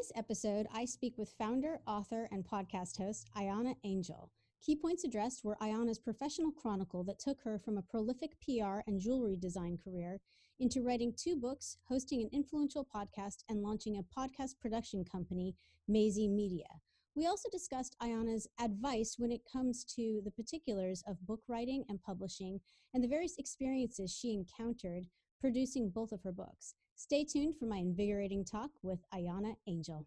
this episode, I speak with founder, author, and podcast host Ayana Angel. Key points addressed were Ayana's professional chronicle that took her from a prolific PR and jewelry design career into writing two books, hosting an influential podcast, and launching a podcast production company, Maisie Media. We also discussed Ayana's advice when it comes to the particulars of book writing and publishing and the various experiences she encountered producing both of her books. Stay tuned for my invigorating talk with Ayana Angel.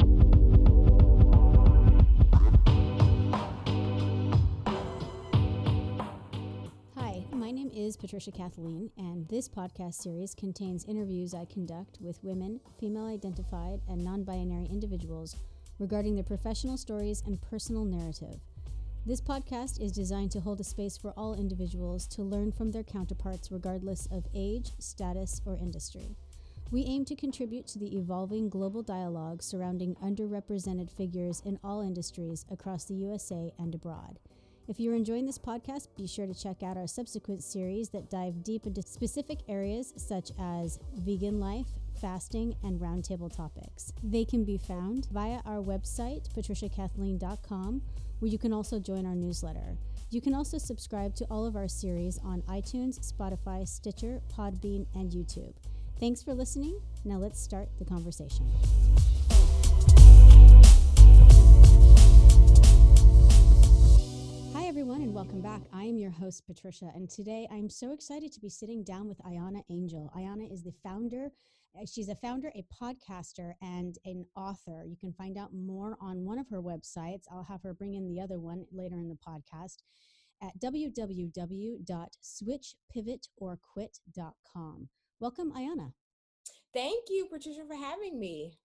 Hi, my name is Patricia Kathleen, and this podcast series contains interviews I conduct with women, female identified, and non binary individuals regarding their professional stories and personal narrative. This podcast is designed to hold a space for all individuals to learn from their counterparts regardless of age, status, or industry. We aim to contribute to the evolving global dialogue surrounding underrepresented figures in all industries across the USA and abroad. If you're enjoying this podcast, be sure to check out our subsequent series that dive deep into specific areas such as vegan life, fasting, and roundtable topics. They can be found via our website, patriciakathleen.com, where you can also join our newsletter. You can also subscribe to all of our series on iTunes, Spotify, Stitcher, Podbean, and YouTube. Thanks for listening. Now let's start the conversation. Hi, everyone, and welcome back. I am your host, Patricia, and today I'm so excited to be sitting down with Ayana Angel. Ayana is the founder uh, she's a founder, a podcaster, and an author. You can find out more on one of her websites. I'll have her bring in the other one later in the podcast at www.switchpivotorquit.com. Welcome, Ayana. Thank you, Patricia, for having me.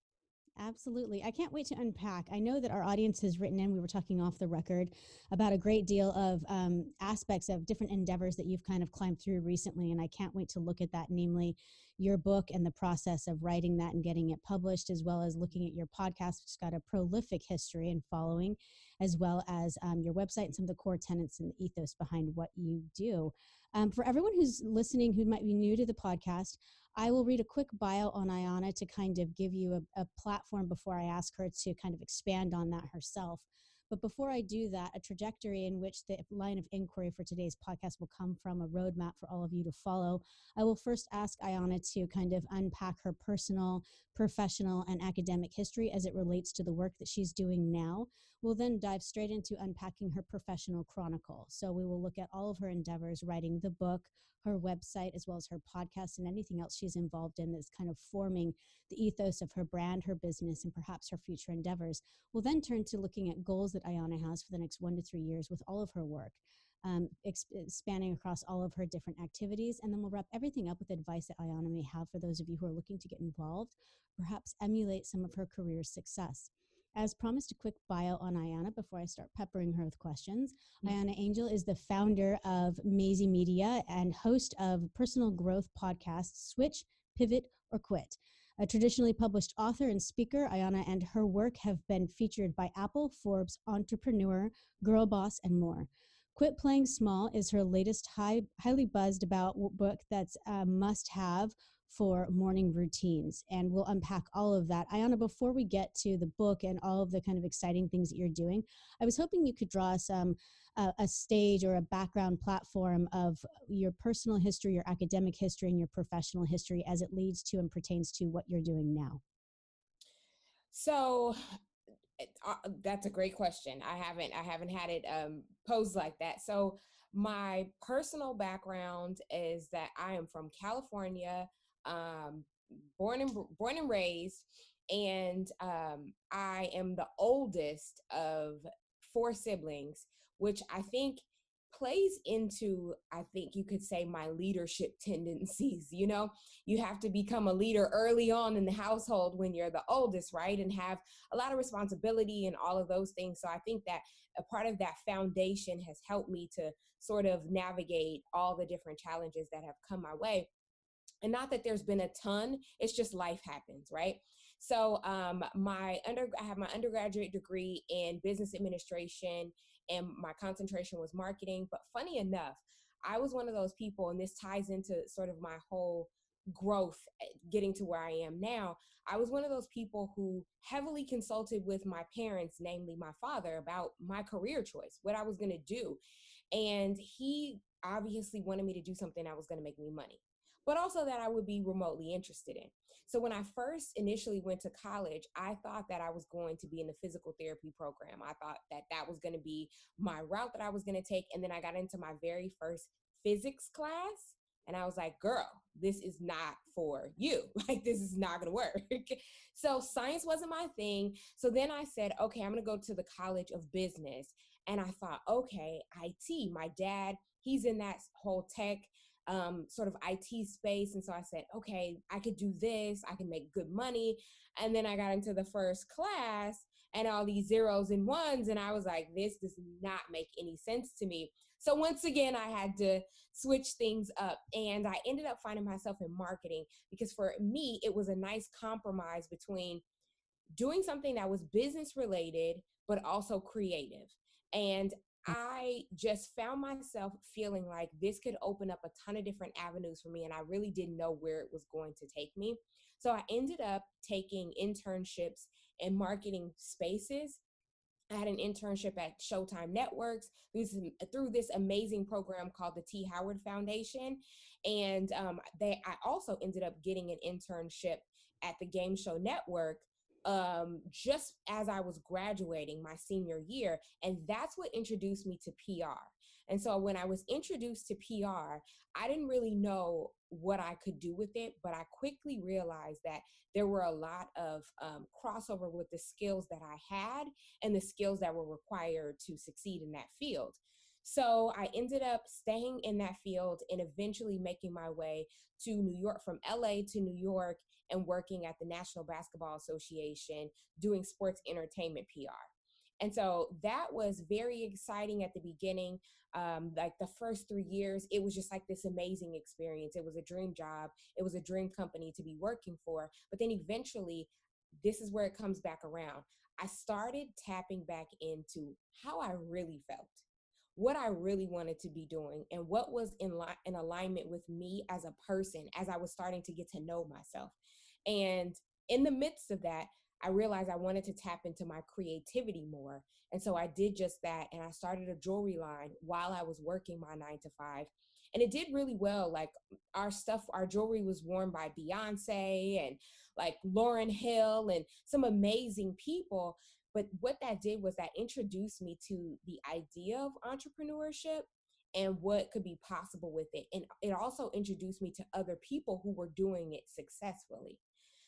Absolutely. I can't wait to unpack. I know that our audience has written in, we were talking off the record about a great deal of um, aspects of different endeavors that you've kind of climbed through recently. And I can't wait to look at that, namely your book and the process of writing that and getting it published, as well as looking at your podcast, which has got a prolific history and following, as well as um, your website and some of the core tenets and the ethos behind what you do. Um, for everyone who's listening who might be new to the podcast, I will read a quick bio on Ayana to kind of give you a, a platform before I ask her to kind of expand on that herself. But before I do that, a trajectory in which the line of inquiry for today's podcast will come from, a roadmap for all of you to follow. I will first ask Ayana to kind of unpack her personal, professional, and academic history as it relates to the work that she's doing now. We'll then dive straight into unpacking her professional chronicle. So we will look at all of her endeavors, writing the book, her website, as well as her podcast, and anything else she's involved in that's kind of forming the ethos of her brand, her business, and perhaps her future endeavors. We'll then turn to looking at goals that Ayana has for the next one to three years with all of her work. Um, spanning across all of her different activities. And then we'll wrap everything up with advice that Ayana may have for those of you who are looking to get involved, perhaps emulate some of her career success. As promised, a quick bio on Ayana before I start peppering her with questions. Mm-hmm. Ayana Angel is the founder of Maisie Media and host of personal growth podcast Switch, Pivot, or Quit. A traditionally published author and speaker, Ayana and her work have been featured by Apple, Forbes, Entrepreneur, Girl Boss, and more. Quit Playing Small is her latest high, highly buzzed about book that's a must have for morning routines. And we'll unpack all of that. Ayana, before we get to the book and all of the kind of exciting things that you're doing, I was hoping you could draw us a, a stage or a background platform of your personal history, your academic history, and your professional history as it leads to and pertains to what you're doing now. So, uh, that's a great question. I haven't I haven't had it um, posed like that. So my personal background is that I am from California um, born and born and raised, and um, I am the oldest of four siblings, which I think plays into i think you could say my leadership tendencies you know? You have to become a leader early on in the household when you're the oldest right? And have a lot of responsibility and all of those things. So i think that a part of that foundation has helped me to sort of navigate all the different challenges that have come my way and not that there's been a ton it's just life happens right so um, my under i have my undergraduate degree in business administration and my concentration was marketing but funny enough i was one of those people and this ties into sort of my whole growth eh, getting to where I am now, I was one of those people who heavily consulted with my parents, namely my father, about my career choice, what I was going to do. And he obviously wanted me to do something that was going to make me money, but also that I would be remotely interested in. So when I first initially went to college, I thought that I was going to be in the physical therapy program. I thought that that was going to be my route that I was going to take. And then I got into my very first physics class and I was like, girl, this is not for you. Like, this is not going to work. so, science wasn't my thing. So then I said, okay, I'm going to go to the College of Business. And I thought, okay, IT. My dad, he's in that whole tech um, sort of IT space. And so I said, okay, I could do this, I can make good money. And then I got into the first class and all these zeros and ones. And I was like, this does not make any sense to me. So once again, I had to switch things up. And I ended up finding myself in marketing because for me, it was a nice compromise between doing something that was business related, but also creative. And I just found myself feeling like this could open up a ton of different avenues for me, and I really didn't know where it was going to take me. So I ended up taking internships in marketing spaces. I had an internship at Showtime Networks through this amazing program called the T. Howard Foundation, and um, they. I also ended up getting an internship at the Game Show Network um, just as I was graduating my senior year. And that's what introduced me to PR. And so when I was introduced to PR, I didn't really know what I could do with it, but I quickly realized that there were a lot of um, crossover with the skills that I had and the skills that were required to succeed in that field. So I ended up staying in that field and eventually making my way to New York, from LA to New York, and working at the National Basketball Association doing sports entertainment PR. And so that was very exciting at the beginning. Um, like the first three years, it was just like this amazing experience. It was a dream job, it was a dream company to be working for. But then eventually, this is where it comes back around. I started tapping back into how I really felt what I really wanted to be doing and what was in, li- in alignment with me as a person as I was starting to get to know myself. And in the midst of that, I realized I wanted to tap into my creativity more. And so I did just that. And I started a jewelry line while I was working my nine to five. And it did really well. Like our stuff, our jewelry was worn by Beyonce and like Lauryn Hill and some amazing people. But what that did was that introduced me to the idea of entrepreneurship and what could be possible with it. And it also introduced me to other people who were doing it successfully.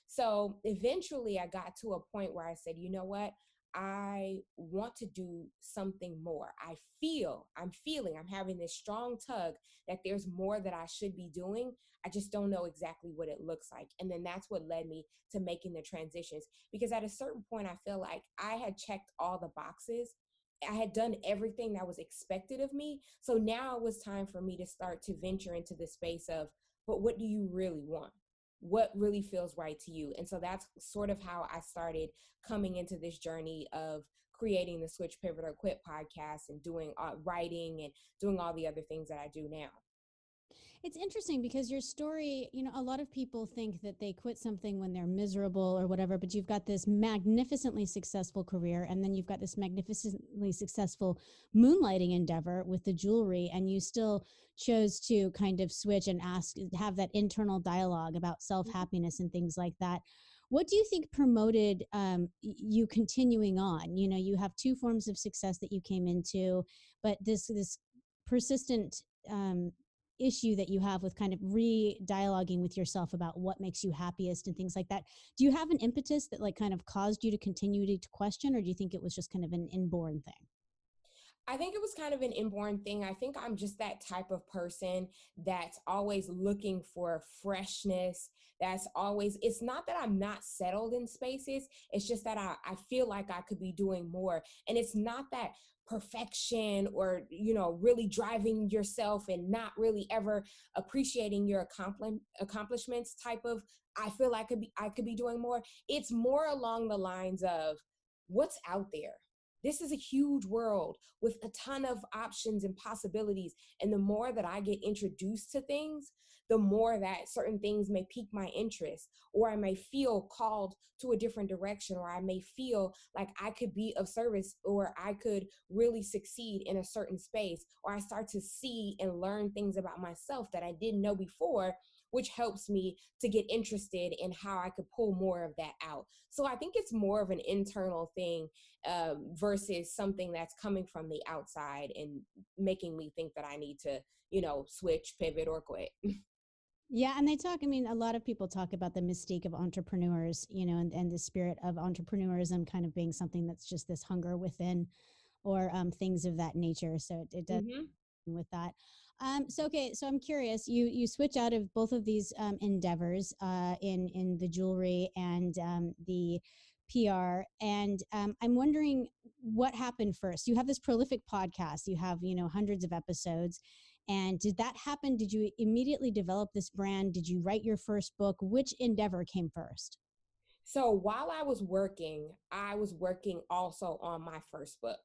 So eventually I got to a point where I said, you know what? I want to do something more. I feel, I'm feeling, I'm having this strong tug that there's more that I should be doing. I just don't know exactly what it looks like. And then that's what led me to making the transitions. Because at a certain point, I feel like I had checked all the boxes. I had done everything that was expected of me. So now it was time for me to start to venture into the space of, but what do you really want? What really feels right to you. And so that's sort of how I started coming into this journey of creating the Switch Pivot or Quit podcast and doing uh, writing and doing all the other things that I do now. It's interesting because your story, you know, a lot of people think that they quit something when they're miserable or whatever, but you've got this magnificently successful career and then you've got this magnificently successful moonlighting endeavor with the jewelry and you still chose to kind of switch and ask have that internal dialogue about mm-hmm. self-happiness and things like that. What do you think promoted um, you continuing on? You know, you have two forms of success that you came into, but this this persistent um, issue that you have with kind of re-dialoguing with yourself about what makes you happiest and things like that. Do you have an impetus that like kind of caused you to continue to, to question or do you think it was just kind of an inborn thing I think it was kind of an inborn thing. I think I'm just that type of person that's always looking for freshness. That's always, it's not that I'm not settled in spaces, it's just that I, I feel like I could be doing more. And it's not that perfection or you know really driving yourself and not really ever appreciating your accomplishments type of i feel like I could be i could be doing more it's more along the lines of what's out there this is a huge world with a ton of options and possibilities. And the more that I get introduced to things, the more that certain things may pique my interest, or I may feel called to a different direction, or I may feel like I could be of service, or I could really succeed in a certain space, or I start to see and learn things about myself that I didn't know before which helps me to get interested in how I could pull more of that out. So I think it's more of an internal thing um, versus something that's coming from the outside and making me think that I need to, you know, switch, pivot, or quit. Yeah, and they talk, I mean, a lot of people talk about the mystique of entrepreneurs, you know, and, and the spirit of entrepreneurism kind of being something that's just this hunger within or um, things of that nature. So it, it does mm-hmm. with that. Um, so okay, so I'm curious. You you switch out of both of these um, endeavors uh, in in the jewelry and um, the PR, and um, I'm wondering what happened first. You have this prolific podcast. You have you know hundreds of episodes, and did that happen? Did you immediately develop this brand? Did you write your first book? Which endeavor came first? So while I was working, I was working also on my first book.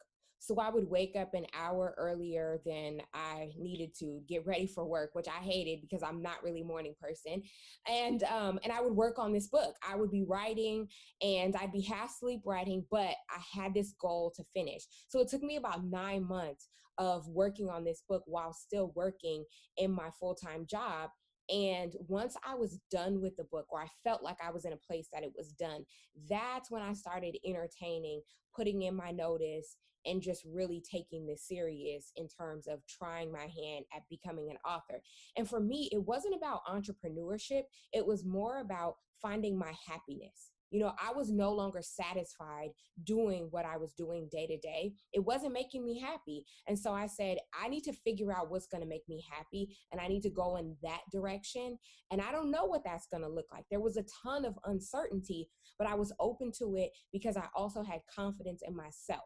So I would wake up an hour earlier than I needed to get ready for work, which I hated because I'm not really morning person. And um, and I would work on this book. I would be writing and I'd be half sleep writing, but I had this goal to finish. So it took me about nine months of working on this book while still working in my full-time job. And once I was done with the book, or I felt like I was in a place that it was done, that's when I started entertaining, putting in my notice, and just really taking this serious in terms of trying my hand at becoming an author. And for me, it wasn't about entrepreneurship, it was more about finding my happiness. You know, I was no longer satisfied doing what I was doing day to day. It wasn't making me happy. And so I said, I need to figure out what's going to make me happy and I need to go in that direction. And I don't know what that's going to look like. There was a ton of uncertainty, but I was open to it because I also had confidence in myself.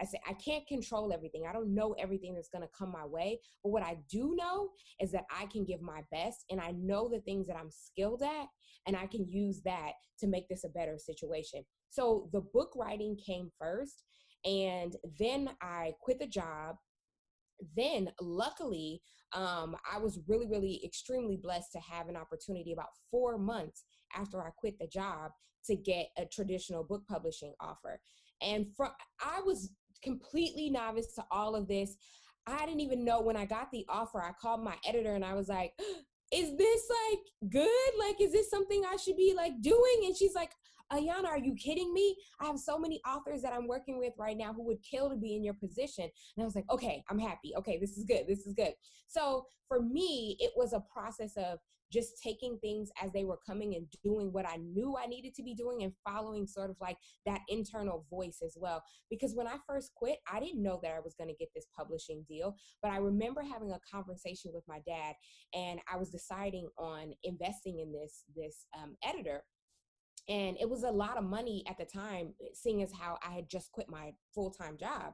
I say, I can't control everything. I don't know everything that's going to come my way. But what I do know is that I can give my best and I know the things that I'm skilled at and I can use that to make this a better situation. So the book writing came first. And then I quit the job then luckily um, i was really really extremely blessed to have an opportunity about four months after i quit the job to get a traditional book publishing offer and from i was completely novice to all of this. I didn't even know when I got the offer. I called my editor and I was like, is this like good? Like, is this something I should be like doing? And she's like, Ayana, are you kidding me? I have so many authors that I'm working with right now who would kill to be in your position. And I was like, okay, I'm happy. Okay, this is good. This is good. So for me, it was a process of just taking things as they were coming and doing what I knew I needed to be doing and following sort of like that internal voice as well. Because when I first quit, I didn't know that I was going to get this publishing deal, but I remember having a conversation with my dad and I was deciding on investing in this this um, editor. And it was a lot of money at the time seeing as how i had just quit my full-time job.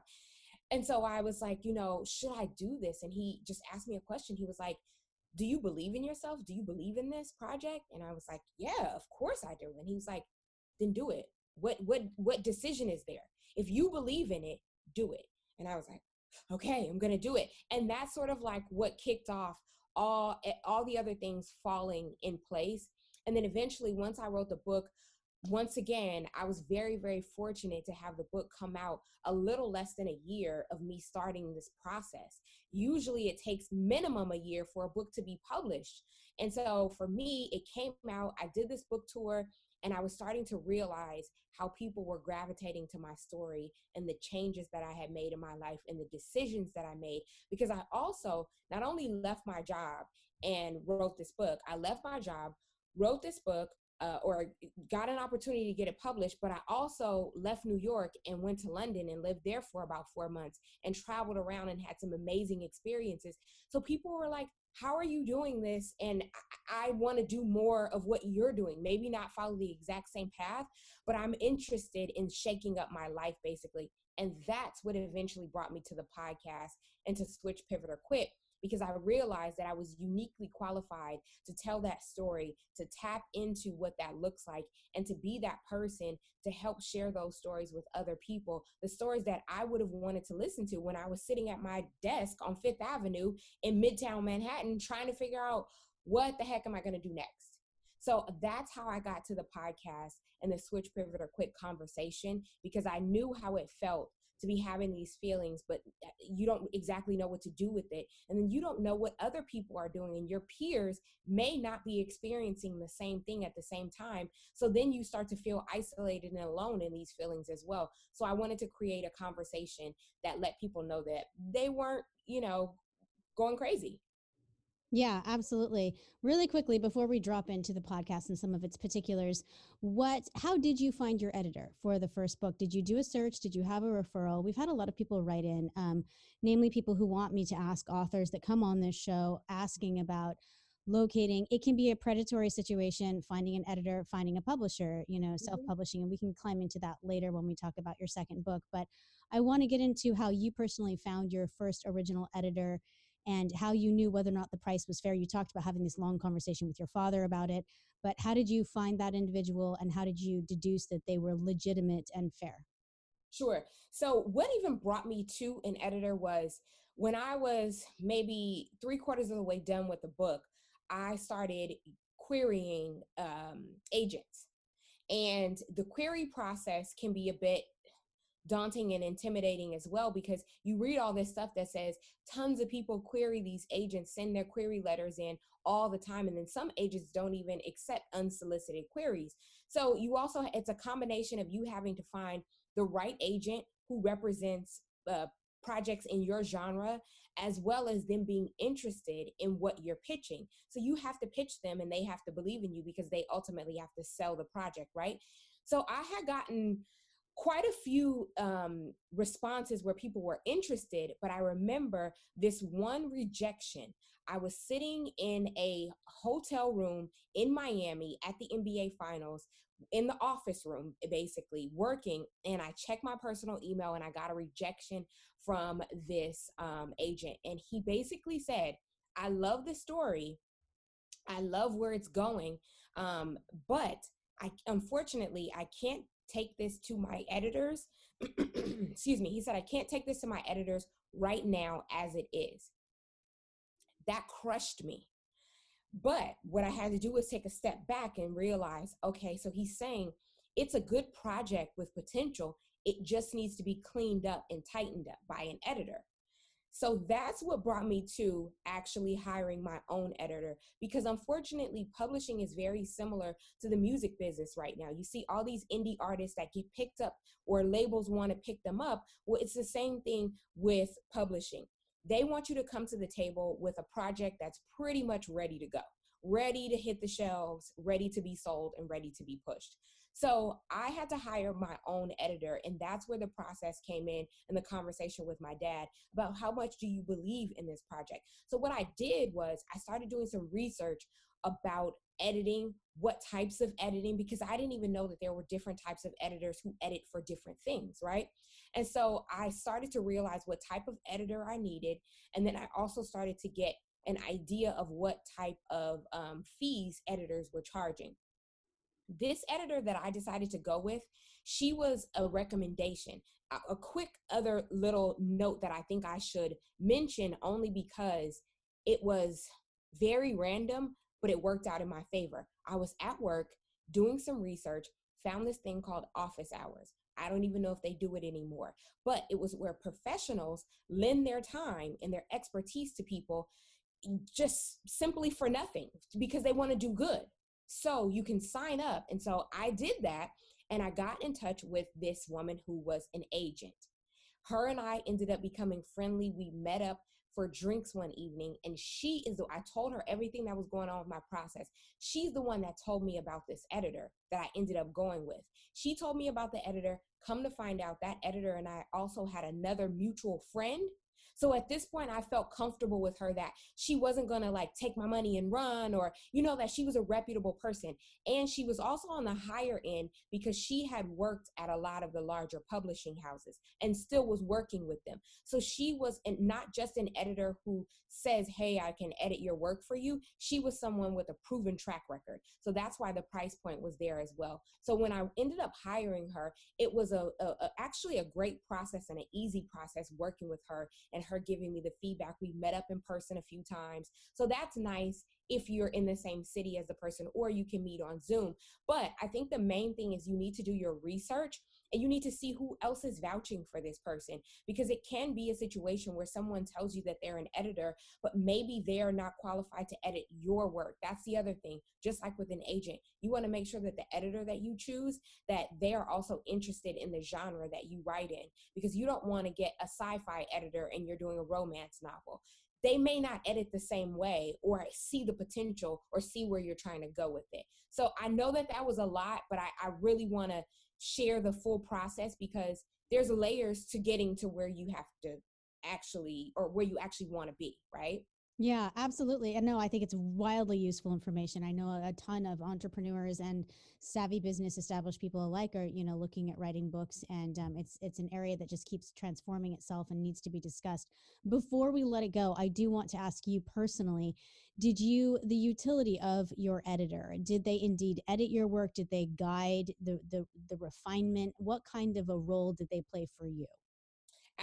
And so i was like you know should i do this? And he just asked me a question. He was like do you believe in yourself? Do you believe in this project? And I was like, yeah, of course I do. And he was like, then do it. What what what decision is there? If you believe in it, do it. And I was like, okay, I'm going to do it. And that's sort of like what kicked off all eh, all the other things falling in place. And then eventually once I wrote the book, once again, I was very, very fortunate to have the book come out a little less than a year of me starting this process. Usually it takes minimum a year for a book to be published. And so for me, it came out, I did this book tour, and I was starting to realize how people were gravitating to my story and the changes that I had made in my life and the decisions that I made. Because I also not only left my job and wrote this book, I left my job, wrote this book, uh, or got an opportunity to get it published, but I also left New York and went to London and lived there for about four months and traveled around and had some amazing experiences. So people were like, How are you doing this? And I, I want to do more of what you're doing. Maybe not follow the exact same path, but I'm interested in shaking up my life basically. And that's what eventually brought me to the podcast and to Switch, Pivot, or Quit because I realized that I was uniquely qualified to tell that story, to tap into what that looks like, and to be that person to help share those stories with other people. The stories that I would have wanted to listen to when I was sitting at my desk on Fifth Avenue in Midtown Manhattan trying to figure out what the heck am I going to do next? So that's how I got to the podcast and the switch pivot or quit conversation because I knew how it felt to be having these feelings, but uh, you don't exactly know what to do with it. And then you don't know what other people are doing, and your peers may not be experiencing the same thing at the same time. So then you start to feel isolated and alone in these feelings as well. So I wanted to create a conversation that let people know that they weren't, you know, going crazy. Yeah, absolutely. Really quickly before we drop into the podcast and some of its particulars, what how did you find your editor for the first book? Did you do a search? Did you have a referral? We've had a lot of people write in, um, namely people who want me to ask authors that come on this show asking about locating it can be a predatory situation finding an editor finding a publisher you know mm-hmm. self-publishing and we can climb into that later when we talk about your second book but i want to get into how you personally found your first original editor and how you knew whether or not the price was fair. You talked about having this long conversation with your father about it, but how did you find that individual and how did you deduce that they were legitimate and fair? Sure. So, what even brought me to an editor was when I was maybe three quarters of the way done with the book, I started querying um, agents. And the query process can be a bit daunting and intimidating as well because you read all this stuff that says tons of people query these agents, send their query letters in all the time, and then some agents don't even accept unsolicited queries. So you also, it's a combination of you having to find the right agent who represents uh, projects in your genre as well as them being interested in what you're pitching. So you have to pitch them and they have to believe in you because they ultimately have to sell the project, right? So I had gotten quite a few um, responses where people were interested, but I remember this one rejection. I was sitting in a hotel room in Miami at the NBA Finals in the office room, basically working, and I checked my personal email and I got a rejection from this um, agent. And he basically said, I love the story. I love where it's going. Um, but I unfortunately I can't take this to my editors. Excuse me. He said, I can't take this to my editors right now as it is. That crushed me. But what I had to do was take a step back and realize okay, so he's saying it's a good project with potential. It just needs to be cleaned up and tightened up by an editor. So that's what brought me to actually hiring my own editor because unfortunately, publishing is very similar to the music business right now. You see all these indie artists that get picked up or labels want to pick them up. Well, it's the same thing with publishing. They want you to come to the table with a project that's pretty much ready to go, ready to hit the shelves, ready to be sold, and ready to be pushed. So I had to hire my own editor, and that's where the process came in and the conversation with my dad about how much do you believe in this project. So what I did was I started doing some research about editing, what types of editing, because I didn't even know that there were different types of editors who edit for different things, right? And so I started to realize what type of editor I needed. And then I also started to get an idea of what type of um, fees editors were charging this editor that I decided to go with, she was a recommendation. A, a quick other little note that I think I should mention only because it was very random, but it worked out in my favor. I was at work doing some research, found this thing called office hours. I don't even know if they do it anymore, but it was where professionals lend their time and their expertise to people just simply for nothing because they want to do good. So you can sign up. And so I did that and I got in touch with this woman who was an agent. Her and I ended up becoming friendly. We met up for drinks one evening and she is the I told her everything that was going on with my process. She's the one that told me about this editor that I ended up going with. She told me about the editor. Come to find out that editor and I also had another mutual friend so at this point, I felt comfortable with her that she wasn't going to like take my money and run or, you know, that she was a reputable person. And she was also on the higher end because she had worked at a lot of the larger publishing houses and still was working with them. So she was not just an editor who says, Hey, I can edit your work for you. She was someone with a proven track record. So that's why the price point was there as well. So when I ended up hiring her, it was a, a, a actually a great process and an easy process working with her and her giving me the feedback. We've met up in person a few times. So that's nice if you're in the same city as the person or you can meet on Zoom. But I think the main thing is you need to do your research and you need to see who else is vouching for this person because it can be a situation where someone tells you that they're an editor, but maybe they're not qualified to edit your work. That's the other thing. Just like with an agent, you want to make sure that the editor that you choose that they are also interested in the genre that you write in because you don't want to get a sci-fi editor and you're doing a romance novel they may not edit the same way or see the potential or see where you're trying to go with it. So I know that that was a lot, but I, I really want to share the full process because there's layers to getting to where you have to actually or where you actually want to be, right? Yeah, absolutely. And no, I think it's wildly useful information. I know a ton of entrepreneurs and savvy business established people alike are, you know, looking at writing books, and um, it's it's an area that just keeps transforming itself and needs to be discussed. Before we let it go, I do want to ask you personally: Did you the utility of your editor? Did they indeed edit your work? Did they guide the the the refinement? What kind of a role did they play for you?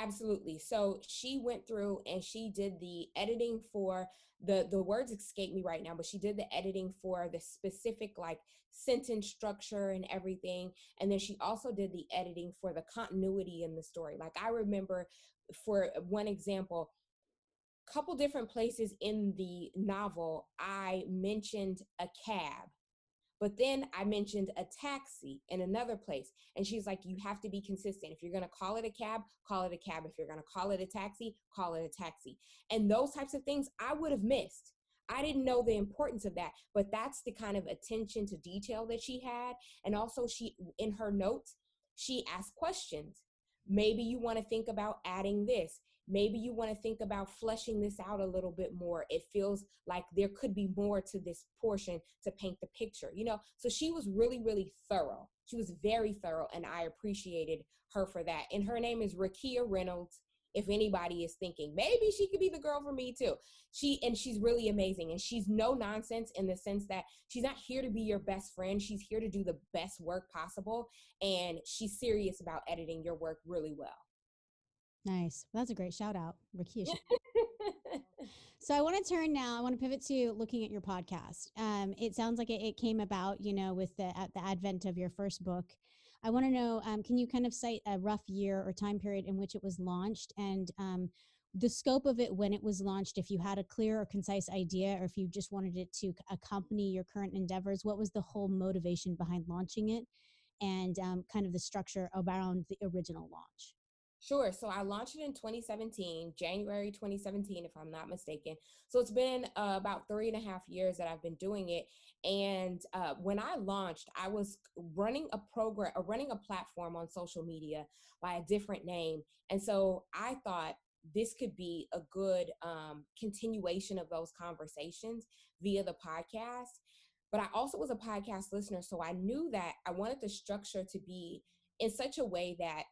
Absolutely. So she went through and she did the editing for the the words escape me right now, but she did the editing for the specific like sentence structure and everything. And then she also did the editing for the continuity in the story. Like I remember for one example, a couple different places in the novel, I mentioned a cab but then I mentioned a taxi in another place. And she's like, you have to be consistent. If you're going to call it a cab, call it a cab. If you're going to call it a taxi, call it a taxi. And those types of things I would have missed. I didn't know the importance of that, but that's the kind of attention to detail that she had. And also, she, in her notes, she asked questions. Maybe you want to think about adding this maybe you want to think about fleshing this out a little bit more. It feels like there could be more to this portion to paint the picture you know? So she was really really thorough. She was very thorough and i appreciated her for that. And her name is rakia reynolds if anybody is thinking. Maybe she could be the girl for me too. She and she's really amazing and she's no nonsense in the sense that she's not here to be your best friend. She's here to do the best work possible and she's serious about editing your work really well Nice. Well, that's a great shout out, Rakia. so I want to turn now. I want to pivot to looking at your podcast. Um, it sounds like it, it, came about, you know, with the at the advent of your first book. I want to know, um, can you kind of cite a rough year or time period in which it was launched and um, the scope of it when it was launched? If you had a clear or concise idea, or if you just wanted it to accompany your current endeavors, what was the whole motivation behind launching it, and um, kind of the structure around the original launch? Sure. So I launched it in 2017, January 2017, if I'm not mistaken. So it's been uh, about three and a half years that I've been doing it. And uh, when I launched, I was running a program, or uh, running a platform on social media by a different name. And so I thought this could be a good um, continuation of those conversations via the podcast. But I also was a podcast listener, so I knew that I wanted the structure to be in such a way that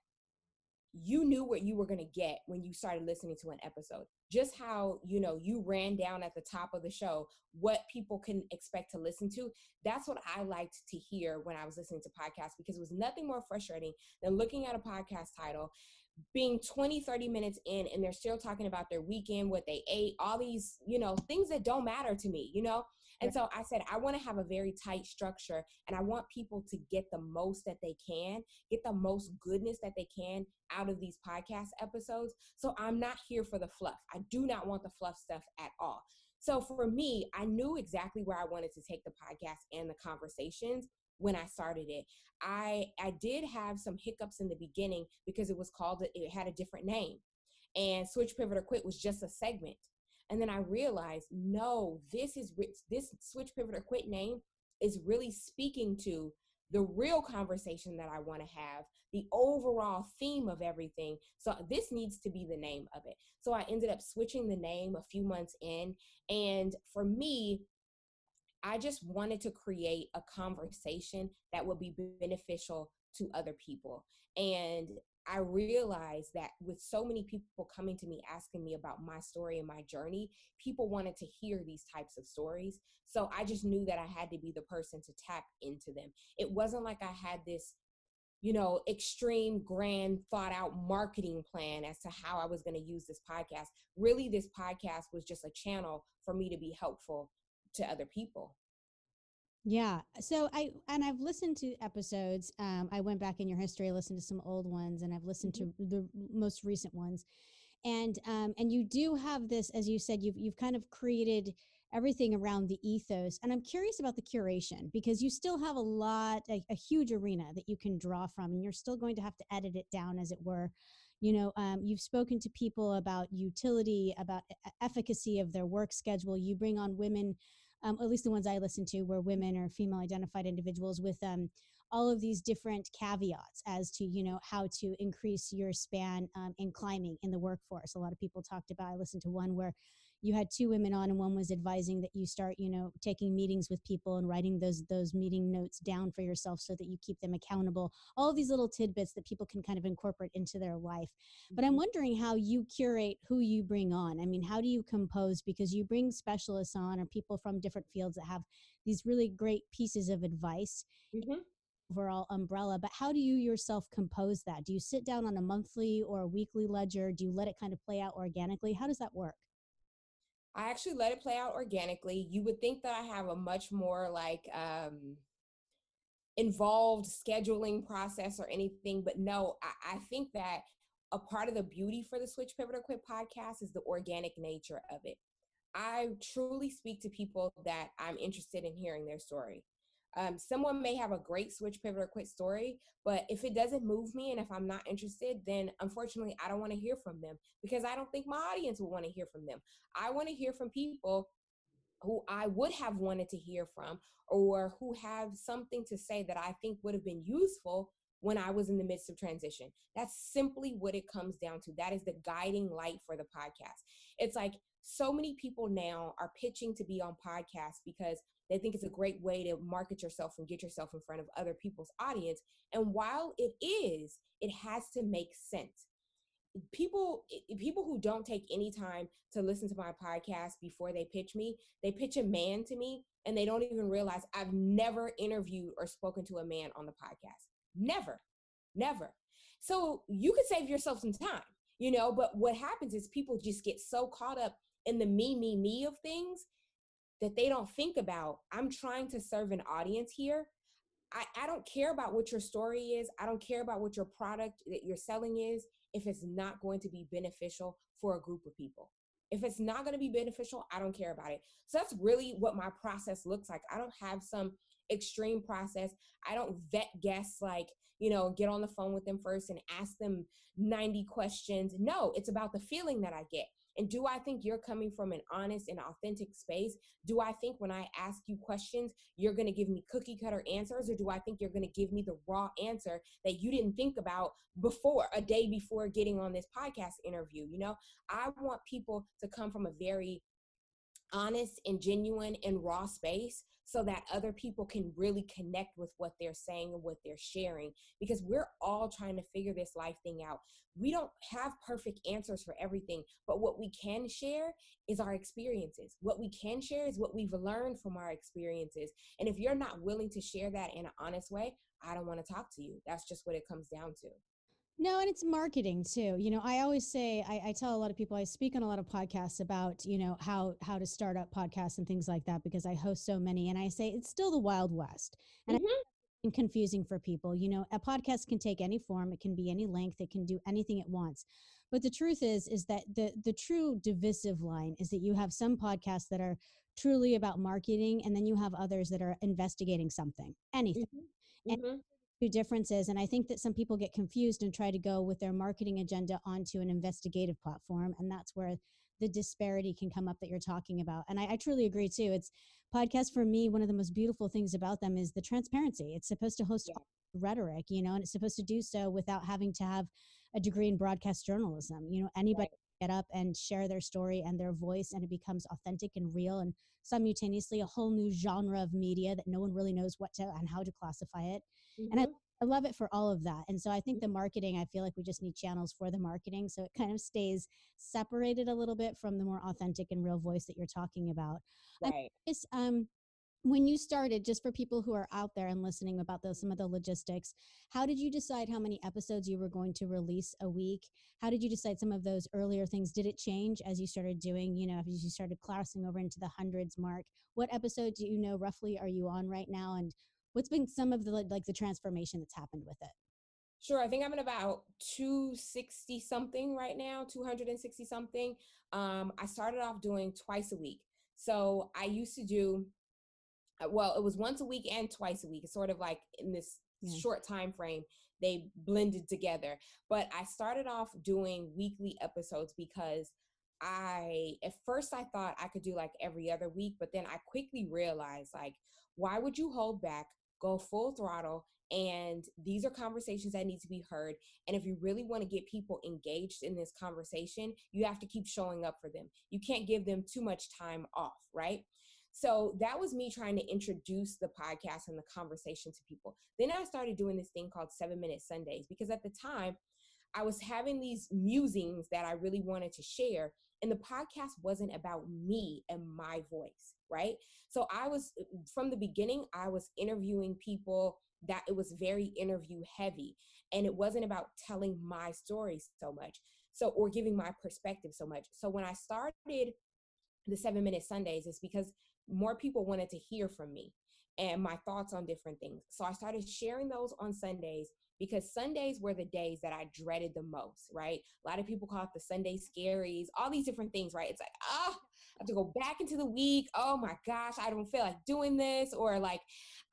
you knew what you were going to get when you started listening to an episode. Just how you know you ran down at the top of the show what people can expect to listen to that's what i liked to hear when i was listening to podcasts because it was nothing more frustrating than looking at a podcast title being 20 30 minutes in and they're still talking about their weekend what they ate all these you know things that don't matter to me you know and so I said, I want to have a very tight structure and I want people to get the most that they can, get the most goodness that they can out of these podcast episodes. So I'm not here for the fluff. I do not want the fluff stuff at all. So for me, I knew exactly where I wanted to take the podcast and the conversations when I started it. I I did have some hiccups in the beginning because it was called it had a different name. And Switch Pivot or Quit was just a segment. And then I realized, no, this is this switch pivot or quit name is really speaking to the real conversation that I want to have, the overall theme of everything. So this needs to be the name of it. So I ended up switching the name a few months in. And for me, I just wanted to create a conversation that would be beneficial to other people. And I realized that with so many people coming to me asking me about my story and my journey, people wanted to hear these types of stories. So I just knew that I had to be the person to tap into them. It wasn't like I had this, you know, extreme, grand, thought out marketing plan as to how I was going to use this podcast. Really, this podcast was just a channel for me to be helpful to other people. Yeah. So I and I've listened to episodes. Um, I went back in your history, I listened to some old ones, and I've listened mm-hmm. to the most recent ones. And um, and you do have this, as you said, you've you've kind of created everything around the ethos. And I'm curious about the curation because you still have a lot, a, a huge arena that you can draw from, and you're still going to have to edit it down, as it were. You know, um, you've spoken to people about utility, about efficacy of their work schedule. You bring on women um, at least the ones I listen to, were women or female identified individuals with um, all of these different caveats as to you know how to increase your span um, in climbing in the workforce. A lot of people talked about. I listened to one where you had two women on and one was advising that you start you know taking meetings with people and writing those those meeting notes down for yourself so that you keep them accountable. All these little tidbits that people can kind of incorporate into their life. But i'm mm-hmm. wondering how you curate who you bring on. I mean how do you compose? Because you bring specialists on or people from different fields that have these really great pieces of advice mm-hmm. overall umbrella but how do you yourself compose that? Do you sit down on a monthly or a weekly ledger? Do you let it kind of play out organically? How does that work I actually let it play out organically. You would think that I have a much more like um, involved scheduling process or anything, but no, I, I think that a part of the beauty for the Switch Pivot or Quit podcast is the organic nature of it. I truly speak to people that I'm interested in hearing their story. Um, someone may have a great switch, pivot, or quit story, but if it doesn't move me and if I'm not interested, then unfortunately, I don't want to hear from them because I don't think my audience will want to hear from them. I want to hear from people who I would have wanted to hear from or who have something to say that I think would have been useful when I was in the midst of transition. That's simply what it comes down to. That is the guiding light for the podcast. It's like so many people now are pitching to be on podcasts because they think it's a great way to market yourself and get yourself in front of other people's audience. And while it is, it has to make sense. People people who don't take any time to listen to my podcast before they pitch me, they pitch a man to me and they don't even realize I've never interviewed or spoken to a man on the podcast. Never. Never. So you could save yourself some time, you know, but what happens is people just get so caught up in the me, me, me of things that they don't think about i'm trying to serve an audience here. I, I don't care about what your story is. I don't care about what your product that you're selling is if it's not going to be beneficial for a group of people. If it's not going to be beneficial i don't care about it. So that's really what my process looks like. I don't have some extreme process. I don't vet guests like you know get on the phone with them first and ask them 90 questions. No it's about the feeling that i get and do I think you're coming from an honest and authentic space? Do I think when I ask you questions, you're going to give me cookie cutter answers? Or do I think you're going to give me the raw answer that you didn't think about before, a day before getting on this podcast interview? You know, I want people to come from a very honest and genuine and raw space so that other people can really connect with what they're saying and what they're sharing because we're all trying to figure this life thing out. We don't have perfect answers for everything, but what we can share is our experiences. What we can share is what we've learned from our experiences. And if you're not willing to share that in an honest way, I don't want to talk to you. That's just what it comes down to. No, and it's marketing too. You know, I always say I, I, tell a lot of people I speak on a lot of podcasts about you know how how to start up podcasts and things like that because I host so many, and I say it's still the wild west, and mm-hmm. confusing for people. You know, a podcast can take any form, it can be any length, it can do anything it wants. But the truth is, is that the the true divisive line is that you have some podcasts that are truly about marketing, and then you have others that are investigating something, anything. Mm-hmm. And mm-hmm two differences. And I think that some people get confused and try to go with their marketing agenda onto an investigative platform. And that's where the disparity can come up that you're talking about. And I, I truly agree too. It's podcast for me, one of the most beautiful things about them is the transparency. It's supposed to host yeah. rhetoric, you know, and it's supposed to do so without having to have a degree in broadcast journalism. You know, anybody right. Get up and share their story and their voice and it becomes authentic and real and simultaneously a whole new genre of media that no one really knows what to and how to classify it. Mm-hmm. And I I love it for all of that. And so I think the marketing, I feel like we just need channels for the marketing. So it kind of stays separated a little bit from the more authentic and real voice that you're talking about. Right. Curious, um, when you started, just for people who are out there and listening about the, some of the logistics, how did you decide how many episodes you were going to release a week? How did you decide some of those earlier things? Did it change as you started doing, you know, as you started crossing over into the hundreds mark? What episode do you know roughly are you on right now? And what's been some of the like the transformation that's happened with it? Sure. I think I'm at about 260 something right now, 260 something. Um, I started off doing twice a week. So I used to do Uh, well, it was once a week and twice a week. It's sort of like in this yeah. short time frame they blended together. But I started off doing weekly episodes because I at first I thought I could do like every other week, but then I quickly realized like why would you hold back, go full throttle and these are conversations that need to be heard and if you really want to get people engaged in this conversation you have to keep showing up for them you can't give them too much time off right so that was me trying to introduce the podcast and the conversation to people. Then I started doing this thing called Seven Minute Sundays because at the time I was having these musings that I really wanted to share. And the podcast wasn't about me and my voice, right? So I was, from the beginning, I was interviewing people that it was very interview heavy. And it wasn't about telling my story so much. So, or giving my perspective so much. So when I started the seven minute Sundays, it's because more people wanted to hear from me and my thoughts on different things. So I started sharing those on Sundays because Sundays were the days that I dreaded the most, right? A lot of people call it the Sunday scaries, all these different things, right? It's like, ah, oh, I have to go back into the week. Oh my gosh, I don't feel like doing this, or like,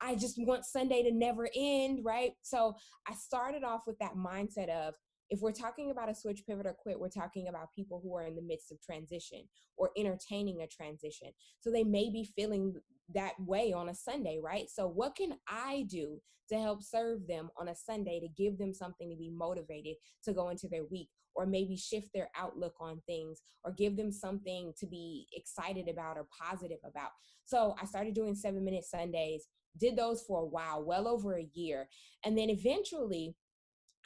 I just want Sunday to never end, right? So I started off with that mindset of, if we're talking about a switch, pivot, or quit, we're talking about people who are in the midst of transition or entertaining a transition. So they may be feeling that way on a Sunday, right? So, what can I do to help serve them on a Sunday to give them something to be motivated to go into their week? Or maybe shift their outlook on things, or give them something to be excited about or positive about. So, I started doing seven minute Sundays, did those for a while, well over a year. And then eventually,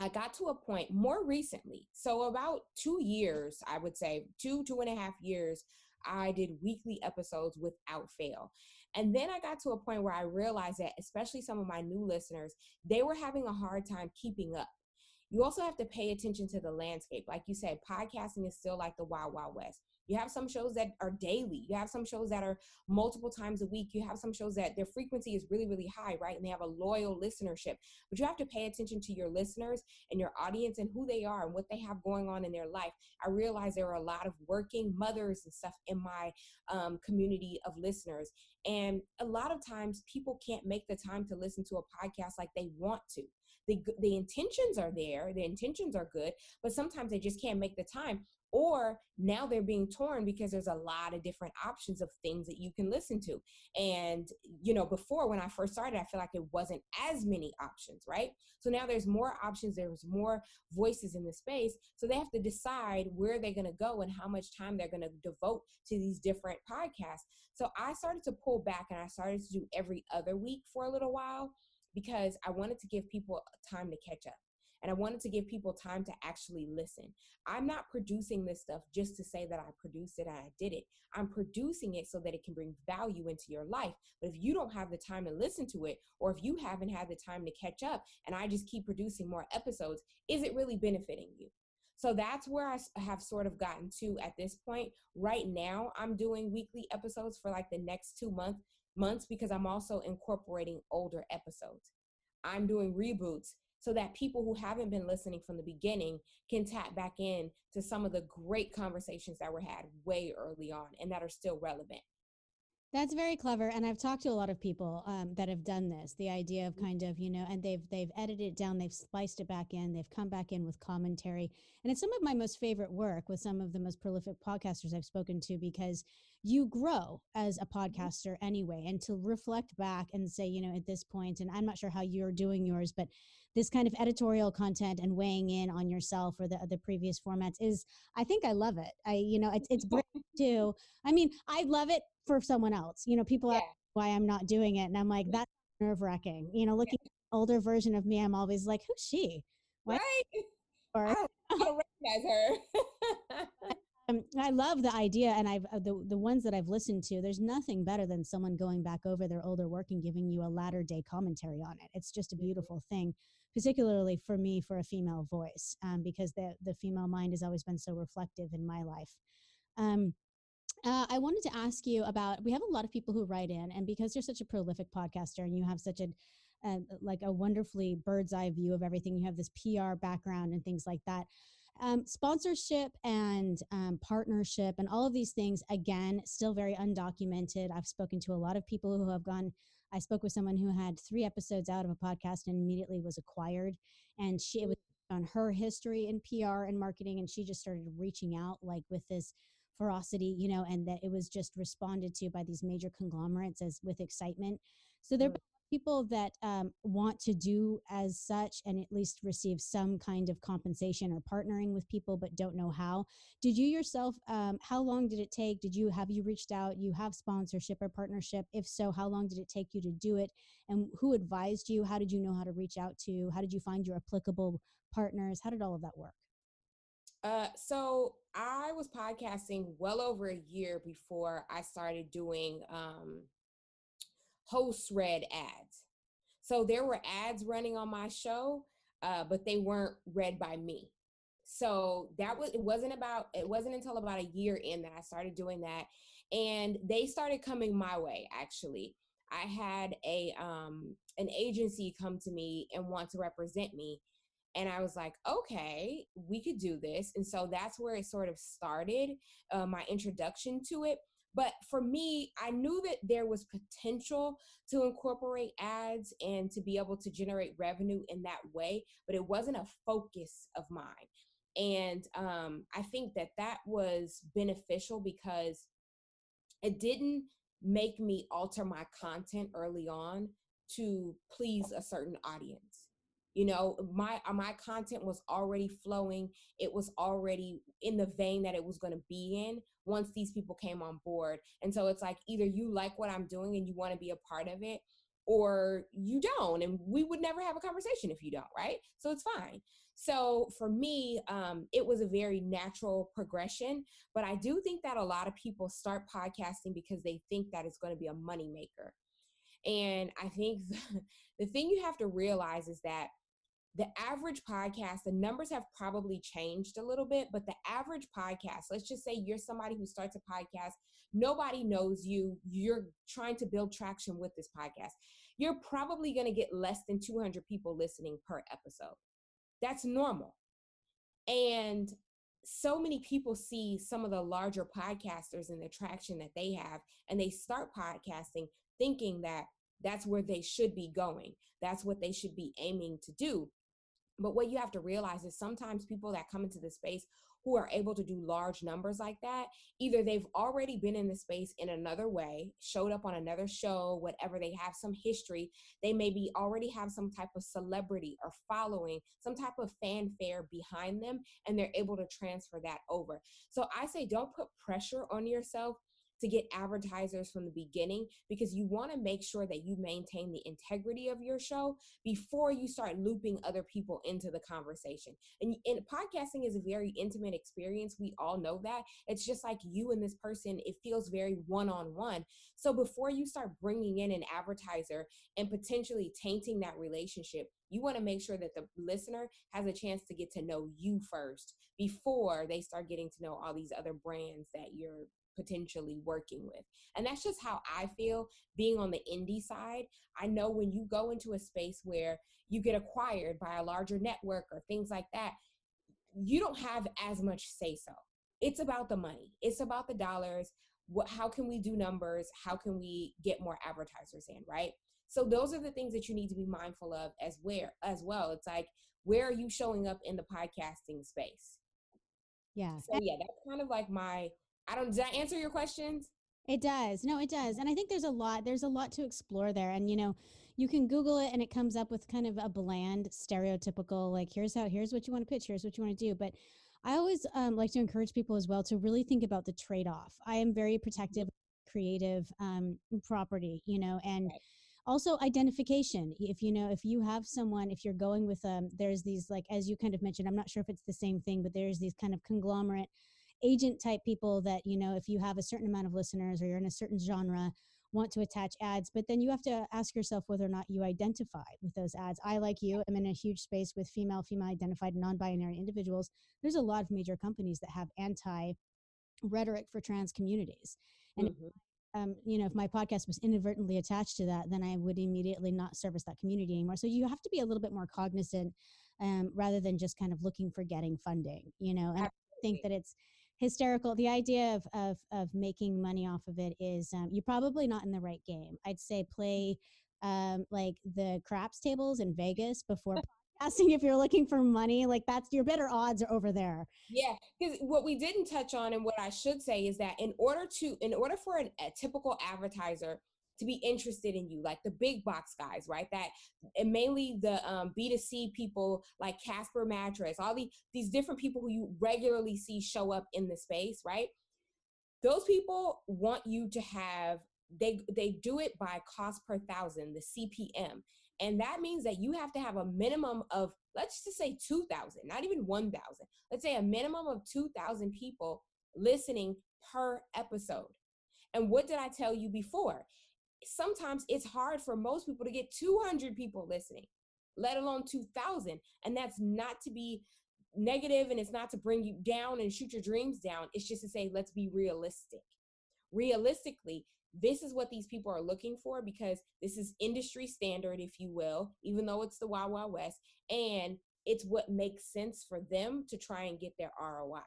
I got to a point more recently, so about two years, I would say two, two and a half years, I did weekly episodes without fail. And then I got to a point where I realized that, especially some of my new listeners, they were having a hard time keeping up. You also have to pay attention to the landscape. Like you said, podcasting is still like the wild, wild west. You have some shows that are daily. You have some shows that are multiple times a week. You have some shows that their frequency is really, really high, right? And they have a loyal listenership. But you have to pay attention to your listeners and your audience and who they are and what they have going on in their life. I realize there are a lot of working mothers and stuff in my um, community of listeners. And a lot of times people can't make the time to listen to a podcast like they want to the the intentions are there the intentions are good but sometimes they just can't make the time or now they're being torn because there's a lot of different options of things that you can listen to. And you know before when i first started i feel like it wasn't as many options right? So now there's more options there's more voices in the space. So they have to decide where they're going to go and how much time they're going to devote to these different podcasts. So i started to pull back and i started to do every other week for a little while because i wanted to give people time to catch up and I wanted to give people time to actually listen. I'm not producing this stuff just to say that I produced it and I did it. I'm producing it so that it can bring value into your life. But if you don't have the time to listen to it, or if you haven't had the time to catch up and I just keep producing more episodes, is it really benefiting you? So that's where I have sort of gotten to at this point. Right now, I'm doing weekly episodes for like the next two months months because I'm also incorporating older episodes. I'm doing reboots so that people who haven't been listening from the beginning can tap back in to some of the great conversations that were had way early on and that are still relevant. That's very clever, and I've talked to a lot of people um, that have done this. The idea of mm-hmm. kind of you know, and they've they've edited it down, they've spliced it back in, they've come back in with commentary, and it's some of my most favorite work with some of the most prolific podcasters I've spoken to because you grow as a mm-hmm. podcaster anyway, and to reflect back and say, you know, at this point, and I'm not sure how you're doing yours, but this kind of editorial content and weighing in on yourself or the the previous formats is I think I love it. I you know it's it's brand too. I mean I love it for someone else. You know people yeah. ask why I'm not doing it and I'm like that's nerve wracking. You know looking yeah. older version of me, I'm always like, who's she? What? Right. Or, I don't, I recognize her. um, I love the idea, and I've uh, the the ones that I've listened to. There's nothing better than someone going back over their older work and giving you a latter day commentary on it. It's just a mm-hmm. beautiful thing, particularly for me for a female voice, um, because the the female mind has always been so reflective in my life. Um, uh, I wanted to ask you about. We have a lot of people who write in, and because you're such a prolific podcaster and you have such a uh, like a wonderfully bird's eye view of everything, you have this PR background and things like that. Um, sponsorship and um, partnership and all of these things, again, still very undocumented. I've spoken to a lot of people who have gone. I spoke with someone who had three episodes out of a podcast and immediately was acquired. And she, it was mm. on her history in PR and marketing, and she just started reaching out like with this ferocity, you know, and that it was just responded to by these major conglomerates as with excitement. So there mm. are people that um, want to do as such and at least receive some kind of compensation or partnering with people but don't know how did you yourself um, how long did it take? Did you have you reached out? You have sponsorship or partnership? If so how long did it take you to do it? And who advised you? How did you know how to reach out to? How did you find your applicable partners? How did all of that work? Uh, so I was podcasting well over a year before I started doing um, host read ads. So there were ads running on my show, uh, but they weren't read by me. So that was it wasn't about it wasn't until about a year in that I started doing that, and they started coming my way. Actually, I had a um, an agency come to me and want to represent me, and I was like, okay, we could do this. And so that's where it sort of started, uh, my introduction to it. But for me, I knew that there was potential to incorporate ads and to be able to generate revenue in that way, but it wasn't a focus of mine. And um, I think that that was beneficial because it didn't make me alter my content early on to please a certain audience you know my uh, my content was already flowing. It was already in the vein that it was going to be in once these people came on board. And so it's like either you like what i'm doing and you want to be a part of it or you don't and we would never have a conversation if you don't right? So it's fine. So for me um, it was a very natural progression but i do think that a lot of people start podcasting because they think that it's going to be a money maker and i think the thing you have to realize is that the average podcast, the numbers have probably changed a little bit, but the average podcast, let's just say you're somebody who starts a podcast, nobody knows you, you're trying to build traction with this podcast. You're probably going to get less than 200 people listening per episode. That's normal. And so many people see some of the larger podcasters and the traction that they have, and they start podcasting thinking that that's where they should be going. That's what they should be aiming to do. But what you have to realize is sometimes people that come into the space who are able to do large numbers like that, either they've already been in the space in another way, showed up on another show, whatever, they have some history, they maybe already have some type of celebrity or following, some type of fanfare behind them, and they're able to transfer that over. So I say don't put pressure on yourself to get advertisers from the beginning because you want to make sure that you maintain the integrity of your show before you start looping other people into the conversation. And, and podcasting is a very intimate experience. We all know that. It's just like you and this person, it feels very one on one. So before you start bringing in an advertiser and potentially tainting that relationship, you want to make sure that the listener has a chance to get to know you first before they start getting to know all these other brands that you're potentially working with. And that's just how I feel being on the indie side. I know when you go into a space where you get acquired by a larger network or things like that, you don't have as much say so. It's about the money, it's about the dollars. What, how can we do numbers? How can we get more advertisers in, right? So those are the things that you need to be mindful of as where as well. It's like where are you showing up in the podcasting space? Yeah. So yeah, that's kind of like my I don't, does that answer your questions? It does. No, it does. And I think there's a lot, there's a lot to explore there. And, you know, you can Google it and it comes up with kind of a bland, stereotypical, like, here's how, here's what you want to pitch, here's what you want to do. But I always um, like to encourage people as well to really think about the trade off. I am very protective, creative um, property, you know, and also identification if you know if you have someone if you're going with um there's these like as you kind of mentioned i'm not sure if it's the same thing but there's these kind of conglomerate agent type people that you know if you have a certain amount of listeners or you're in a certain genre want to attach ads but then you have to ask yourself whether or not you identify with those ads. I like you am in a huge space with female female identified non-binary individuals. There's a lot of major companies that have anti rhetoric for trans communities. And mm-hmm. Um, you know, if my podcast was inadvertently attached to that, then I would immediately not service that community anymore. So you have to be a little bit more cognizant um, rather than just kind of looking for getting funding, you know, and I think that it's hysterical. The idea of, of, of making money off of it is um, you're probably not in the right game. I'd say play um, like the craps tables in Vegas before asking if you're looking for money like that's your better odds are over there yeah because what we didn't touch on and what i should say is that in order to in order for an, a typical advertiser to be interested in you like the big box guys right that and mainly the um, b2c people like casper mattress all the, these different people who you regularly see show up in the space right those people want you to have they they do it by cost per thousand the cpm and that means that you have to have a minimum of, let's just say 2,000, not even 1,000. Let's say a minimum of 2,000 people listening per episode. And what did I tell you before? Sometimes it's hard for most people to get 200 people listening, let alone 2,000. And that's not to be negative and it's not to bring you down and shoot your dreams down. It's just to say, let's be realistic. Realistically, this is what these people are looking for because this is industry standard, if you will, even though it's the Wild Wild West, and it's what makes sense for them to try and get their ROI.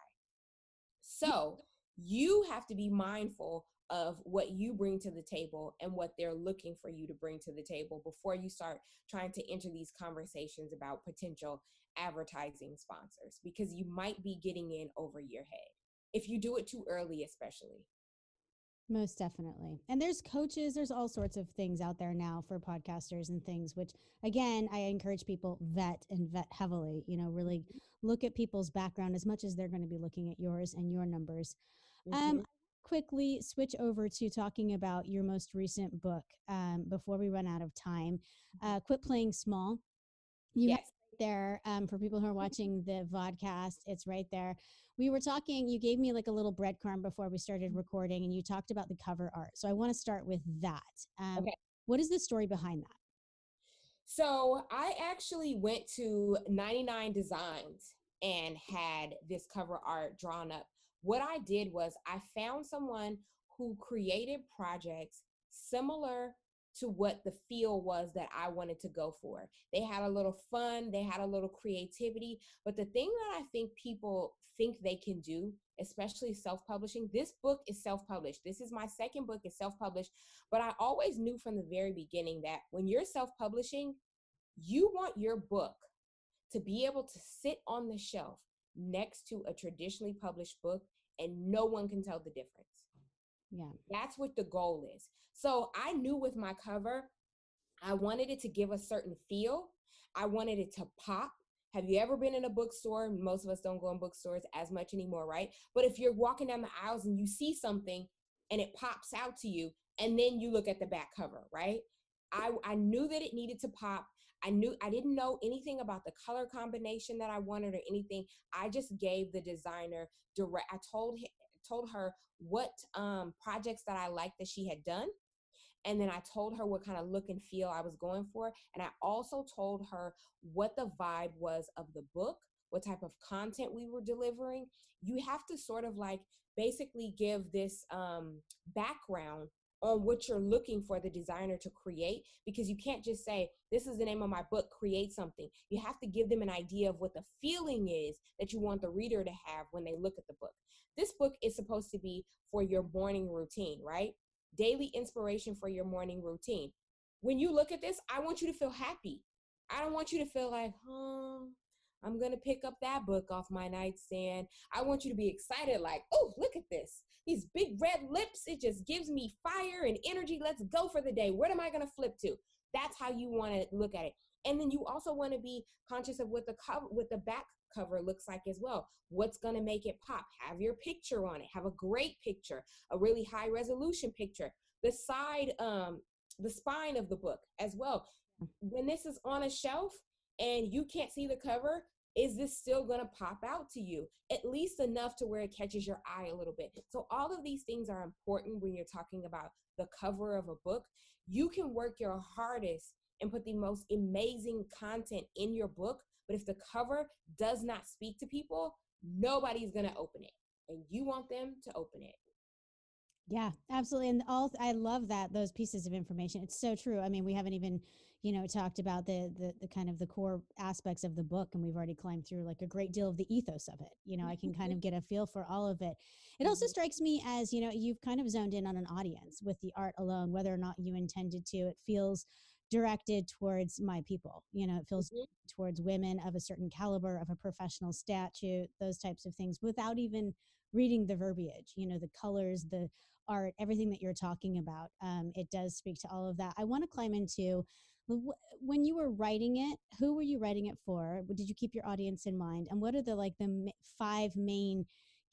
So you have to be mindful of what you bring to the table and what they're looking for you to bring to the table before you start trying to enter these conversations about potential advertising sponsors because you might be getting in over your head if you do it too early especially most definitely. And there's coaches, there's all sorts of things out there now for podcasters and things, which again, I encourage people vet and vet heavily, you know, really mm-hmm. look at people's background as much as they're going to be looking at yours and your numbers. Um, mm-hmm. Um, quickly switch over to talking about your most recent book um, before we run out of time. Mm-hmm. Uh, Quit Playing Small. You yes. there um, for people who are watching the vodcast. It's right there we were talking, you gave me like a little breadcrumb before we started mm-hmm. recording, and you talked about the cover art. So I want to start with that. Um, okay. What is the story behind that? So I actually went to 99 Designs and had this cover art drawn up. What I did was I found someone who created projects similar to what the feel was that I wanted to go for. They had a little fun, they had a little creativity, but the thing that I think people think they can do, especially self-publishing, this book is self-published. This is my second book is self-published, but I always knew from the very beginning that when you're self-publishing, you want your book to be able to sit on the shelf next to a traditionally published book and no one can tell the difference. Yeah. That's what the goal is. So I knew with my cover, I wanted it to give a certain feel. I wanted it to pop. Have you ever been in a bookstore? Most of us don't go in bookstores as much anymore, right? But if you're walking down the aisles and you see something and it pops out to you, and then you look at the back cover, right? I, I knew that it needed to pop. I knew I didn't know anything about the color combination that I wanted or anything. I just gave the designer direct. I told told her what um, projects that I liked that she had done. And then I told her what kind of look and feel I was going for. And I also told her what the vibe was of the book, what type of content we were delivering. You have to sort of like basically give this um, background on what you're looking for the designer to create because you can't just say this is the name of my book create something you have to give them an idea of what the feeling is that you want the reader to have when they look at the book this book is supposed to be for your morning routine, right? Daily inspiration for your morning routine. When you look at this, I want you to feel happy. I don't want you to feel like, huh, I'm going to pick up that book off my nightstand. I want you to be excited, like, oh, look at this. These big red lips, it just gives me fire and energy. Let's go for the day. What am I going to flip to? That's how you want to look at it. And then you also want to be conscious of what the cover, what the back cover looks like as well. What's going to make it pop? Have your picture on it. Have a great picture, a really high resolution picture. The side um, the spine of the book as well. When this is on a shelf and you can't see the cover, is this still going to pop out to you? At least enough to where it catches your eye a little bit. So all of these things are important when you're talking about the cover of a book. You can work your hardest and put the most amazing content in your book but if the cover does not speak to people nobody's going to open it and you want them to open it yeah, absolutely. And all I love that those pieces of information. It's so true. I mean, we haven't even, you know, talked about the the the kind of the core aspects of the book and we've already climbed through like a great deal of the ethos of it. You know, I can kind of get a feel for all of it. It also mm-hmm. strikes me as, you know, you've kind of zoned in on an audience with the art alone whether or not you intended to. It feels directed towards my people. You know, it feels mm-hmm. towards women of a certain caliber, of a professional statute, those types of things without even reading the verbiage, you know, the colors, the art, everything that you're talking about. Um, it does speak to all of that. I want to climb into when you were writing it, who were you writing it for? Did you keep your audience in mind? And what are the like the five main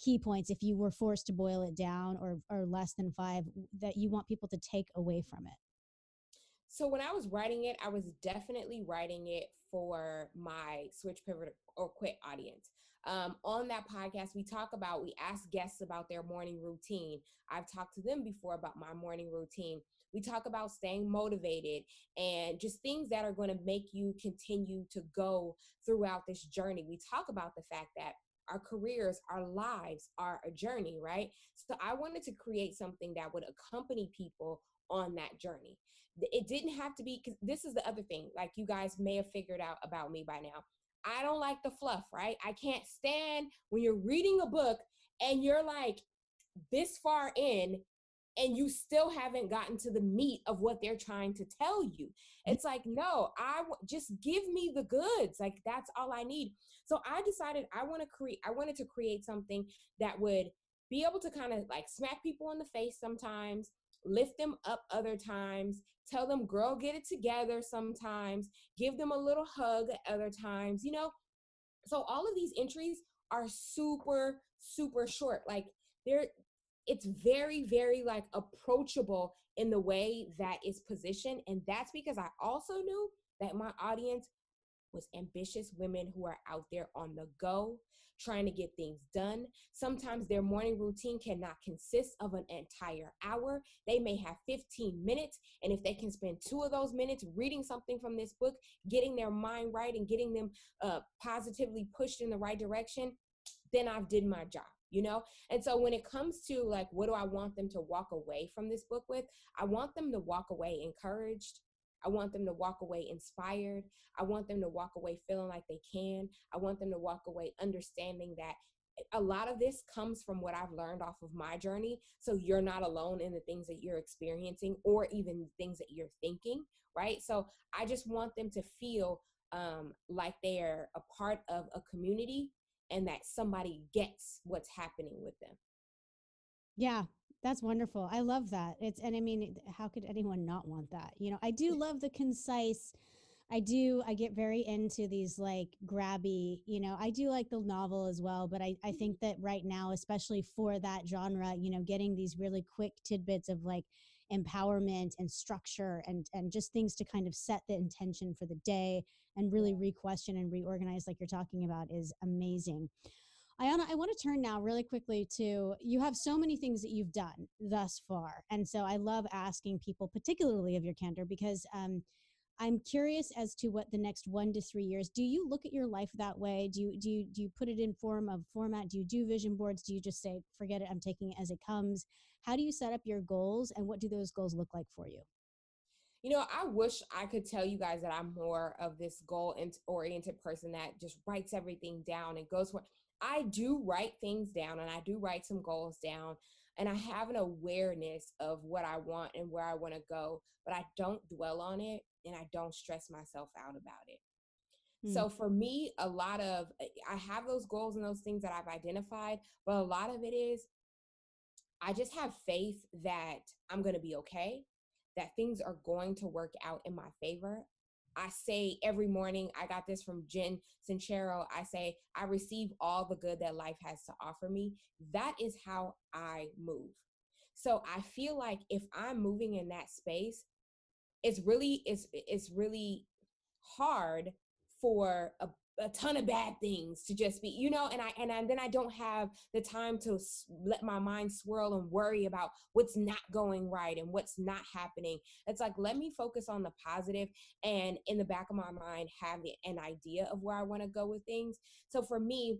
key points if you were forced to boil it down or or less than five that you want people to take away from it? So when I was writing it, I was definitely writing it for my switch pivot or quit audience. Um, on that podcast, we talk about, we ask guests about their morning routine. I've talked to them before about my morning routine. We talk about staying motivated and just things that are going to make you continue to go throughout this journey. We talk about the fact that our careers, our lives are a journey, right? So I wanted to create something that would accompany people on that journey. It didn't have to be, because this is the other thing, like you guys may have figured out about me by now. I don't like the fluff, right? I can't stand when you're reading a book and you're like this far in and you still haven't gotten to the meat of what they're trying to tell you. Mm-hmm. It's like, no, I w- just give me the goods. Like that's all I need. So I decided I want to create I wanted to create something that would be able to kind of like smack people in the face sometimes, lift them up other times, tell them, girl, get it together sometimes, give them a little hug at other times, you know? So all of these entries are super, super short. Like they're, it's very, very like approachable in the way that is positioned. And that's because I also knew that my audience was ambitious women who are out there on the go trying to get things done. Sometimes their morning routine cannot consist of an entire hour. They may have 15 minutes. And if they can spend two of those minutes reading something from this book, getting their mind right and getting them uh, positively pushed in the right direction, then I've did my job you know and so when it comes to like what do i want them to walk away from this book with i want them to walk away encouraged I want them to walk away inspired. I want them to walk away feeling like they can. I want them to walk away understanding that a lot of this comes from what I've learned off of my journey. So you're not alone in the things that you're experiencing or even things that you're thinking, right? So I just want them to feel um, like they're a part of a community and that somebody gets what's happening with them. Yeah, that's wonderful. I love that. It's and I mean, how could anyone not want that? You know, I do love the concise. I do. I get very into these like grabby. You know, I do like the novel as well, but I I mm-hmm. think that right now, especially for that genre, you know, getting these really quick tidbits of like empowerment and structure and and just things to kind of set the intention for the day and really re-question and reorganize like you're talking about is amazing Ahyiana, I want to turn now really quickly to you have so many things that you've done thus far. And so I love asking people, particularly of your candor, because um, I'm curious as to what the next one to three years. Do you look at your life that way? Do you do you, do you put it in form of format? Do you do vision boards? Do you just say, forget it, I'm taking it as it comes? How do you set up your goals, and what do those goals look like for you? You know, I wish I could tell you guys that I'm more of this goal oriented person that just writes everything down and goes for. I do write things down and I do write some goals down and I have an awareness of what I want and where I want to go, but I don't dwell on it and I don't stress myself out about it. Mm. So for me, a lot of I have those goals and those things that I've identified, but a lot of it is I just have faith that I'm going to be okay, that things are going to work out in my favor. I say every morning, I got this from Jen Sincero. I say, I receive all the good that life has to offer me. That is how I move. So I feel like if I'm moving in that space, it's really it's it's really hard for a, a ton of bad things to just be you know and i and, I, and then i don't have the time to let my mind swirl and worry about what's not going right and what's not happening it's like let me focus on the positive and in the back of my mind have an idea of where i want to go with things so for me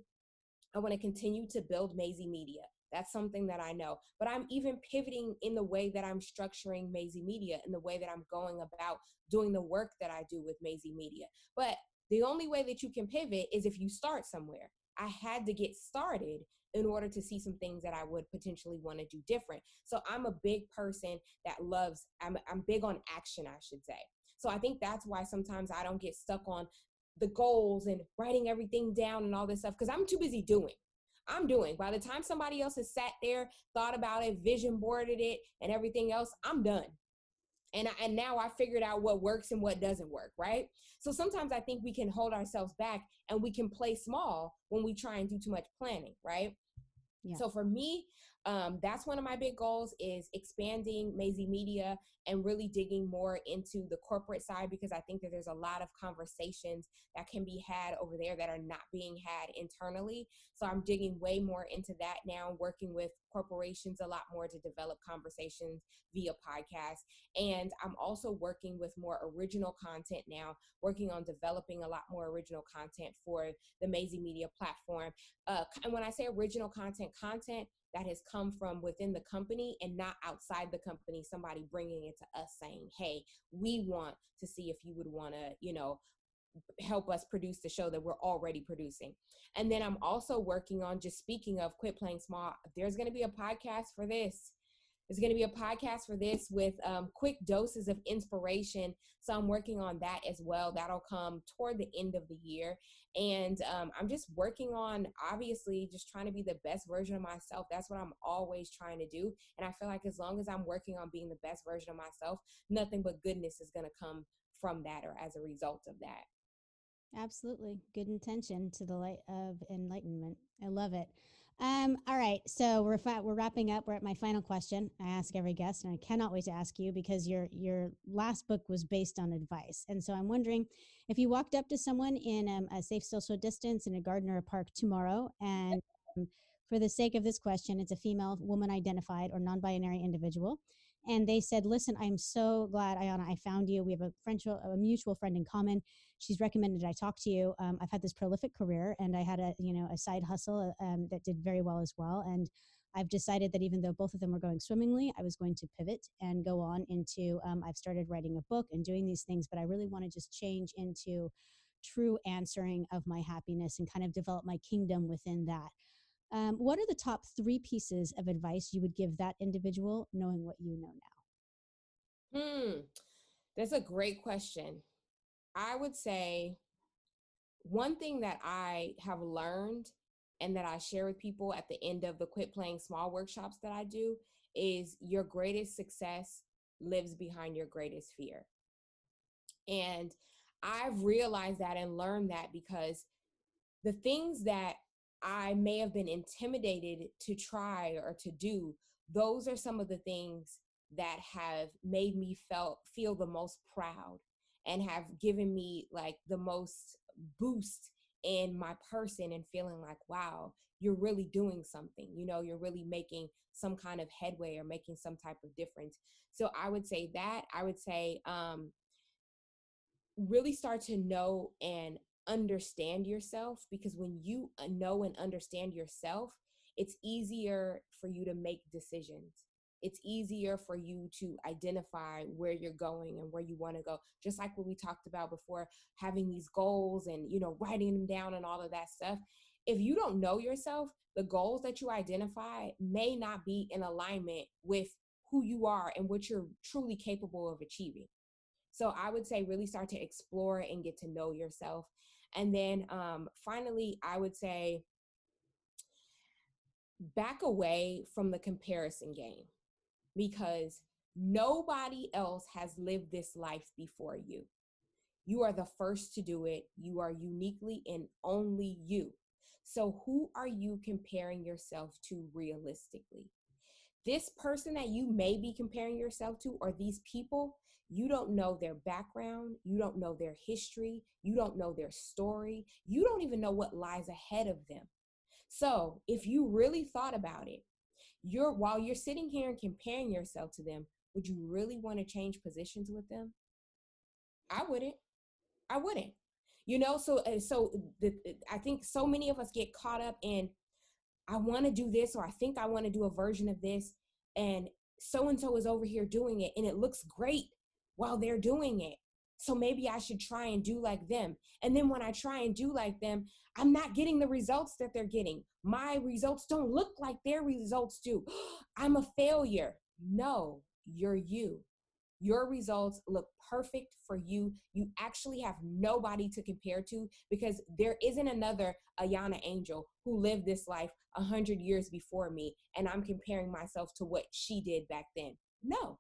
i want to continue to build Mazie media that's something that I know. But I'm even pivoting in the way that I'm structuring Mazie Media, in the way that I'm going about doing the work that I do with Mazie Media. But the only way that you can pivot is if you start somewhere. I had to get started in order to see some things that I would potentially want to do different. So I'm a big person that loves, I'm, I'm big on action, I should say. So I think that's why sometimes I don't get stuck on the goals and writing everything down and all this stuff because I'm too busy doing. I'm doing. By the time somebody else has sat there, thought about it, vision boarded it, and everything else, I'm done. And I, and now I figured out what works and what doesn't work, right? So sometimes I think we can hold ourselves back and we can play small when we try and do too much planning, right? Yeah. So for me, um, that's one of my big goals is expanding Mazie Media and really digging more into the corporate side because I think that there's a lot of conversations that can be had over there that are not being had internally. So I'm digging way more into that now, working with corporations a lot more to develop conversations via podcast. And I'm also working with more original content now, working on developing a lot more original content for the Mazie Media platform. Uh, and when I say original content, content that has come from within the company and not outside the company somebody bringing it to us saying hey we want to see if you would want to you know help us produce the show that we're already producing. And then i'm also working on just speaking of quit playing small there's going to be a podcast for this there's going to be a podcast for this with um, quick doses of inspiration. So I'm working on that as well. That'll come toward the end of the year. And um, I'm just working on, obviously, just trying to be the best version of myself. That's what I'm always trying to do. And I feel like as long as I'm working on being the best version of myself, nothing but goodness is going to come from that or as a result of that. Absolutely. Good intention to the light of enlightenment. I love it. Um, all right, so we're fa- we're wrapping up. We're at my final question. I ask every guest, and I cannot wait to ask you because your your last book was based on advice, and so I'm wondering if you walked up to someone in um, a safe social distance in a garden or a park tomorrow, and um, for the sake of this question, it's a female, woman identified, or non-binary individual, and they said, "Listen, I'm so glad, Ahyiana, I found you. We have a friend, a mutual friend in common." She's recommended I talk to you. Um, I've had this prolific career and I had a, you know, a side hustle um, that did very well as well. And I've decided that even though both of them were going swimmingly, I was going to pivot and go on into, um, I've started writing a book and doing these things, but I really want to just change into true answering of my happiness and kind of develop my kingdom within that. Um, what are the top three pieces of advice you would give that individual knowing what you know now? Hmm, that's a great question. I would say one thing that I have learned and that I share with people at the end of the quit playing small workshops that I do is your greatest success lives behind your greatest fear. And I've realized that and learned that because the things that I may have been intimidated to try or to do, those are some of the things that have made me felt feel the most proud and have given me like the most boost in my person and feeling like, wow, you're really doing something. You know, you're really making some kind of headway or making some type of difference. So I would say that. I would say, um, really start to know and understand yourself because when you uh, know and understand yourself, it's easier for you to make decisions it's easier for you to identify where you're going and where you want to go just like what we talked about before having these goals and you know writing them down and all of that stuff. If you don't know yourself the goals that you identify may not be in alignment with who you are and what you're truly capable of achieving. So i would say really start to explore and get to know yourself. And then um, finally i would say back away from the comparison game because nobody else has lived this life before you. You are the first to do it. You are uniquely and only you. So, who are you comparing yourself to realistically? this person that you may be comparing yourself to or these people, you don't know their background, you don't know their history, you don't know their story, you don't even know what lies ahead of them. So, if you really thought about it, you're while you're sitting here and comparing yourself to them, would you really want to change positions with them? I wouldn't. I wouldn't. You know, so uh, so the, I think so many of us get caught up in I want to do this or I think I want to do a version of this and so and so is over here doing it and it looks great while they're doing it. So maybe I should try and do like them. And then when I try and do like them, I'm not getting the results that they're getting. My results don't look like their results do. I'm a failure. No, you're you. Your results look perfect for you. You actually have nobody to compare to because there isn't another Ahyiana Angel who lived this life a hundred years before me, and I'm comparing myself to what she did back then. No,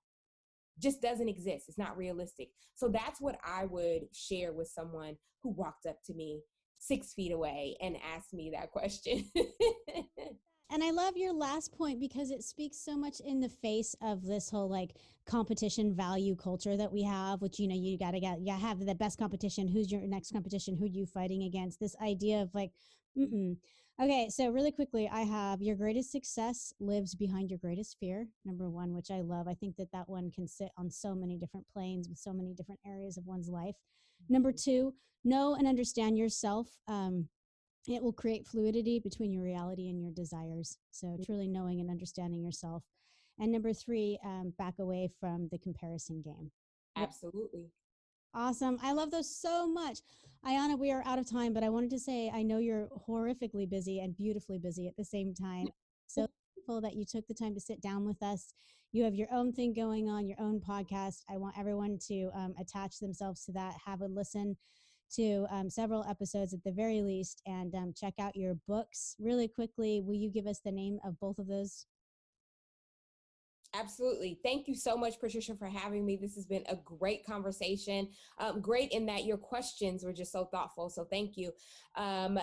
just doesn't exist. It's not realistic. So that's what I would share with someone who walked up to me six feet away and asked me that question. and I love your last point because it speaks so much in the face of this whole like competition value culture that we have, which you know you gotta get you have the best competition. Who's your next competition? Who are you fighting against? This idea of like, mm Okay, so really quickly, I have your greatest success lives behind your greatest fear, number one, which I love. I think that that one can sit on so many different planes with so many different areas of one's life. Number two, know and understand yourself. Um, it will create fluidity between your reality and your desires. So, truly knowing and understanding yourself. And number three, um, back away from the comparison game. Absolutely. Awesome. I love those so much. Ahyiana, we are out of time, but I wanted to say I know you're horrifically busy and beautifully busy at the same time. So thankful that you took the time to sit down with us. You have your own thing going on, your own podcast. I want everyone to um, attach themselves to that, have a listen to um, several episodes at the very least, and um, check out your books. Really quickly, will you give us the name of both of those? Absolutely. Thank you so much, Patricia, for having me. This has been a great conversation. Um, great in that your questions were just so thoughtful. So thank you. Um,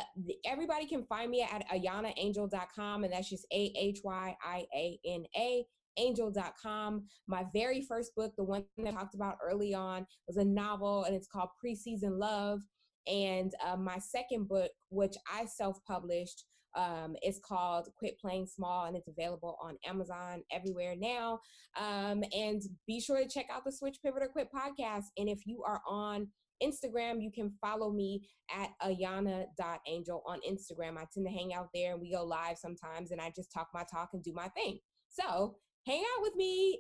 everybody can find me at ahyianaangel.com, and that's just A H Y I A N A angel.com. My very first book, the one that I talked about early on, was a novel and it's called Preseason Love. And uh, my second book, which I self published, um, it's called Quit Playing Small and it's available on Amazon everywhere now. Um, and be sure to check out the Switch Pivot or Quit podcast. And if you are on Instagram, you can follow me at ahyiana.angel on Instagram. I tend to hang out there and we go live sometimes and I just talk my talk and do my thing. So hang out with me.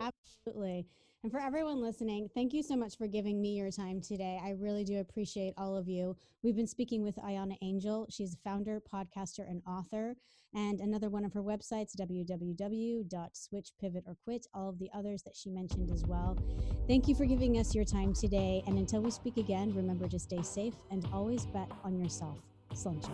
Absolutely. And for everyone listening, thank you so much for giving me your time today. I really do appreciate all of you. We've been speaking with Ahyiana Angel. She's a founder, podcaster, and author. And another one of her websites, www.switchpivotorquit, all of the others that she mentioned as well. Thank you for giving us your time today. And until we speak again, remember to stay safe and always bet on yourself. Sluncha.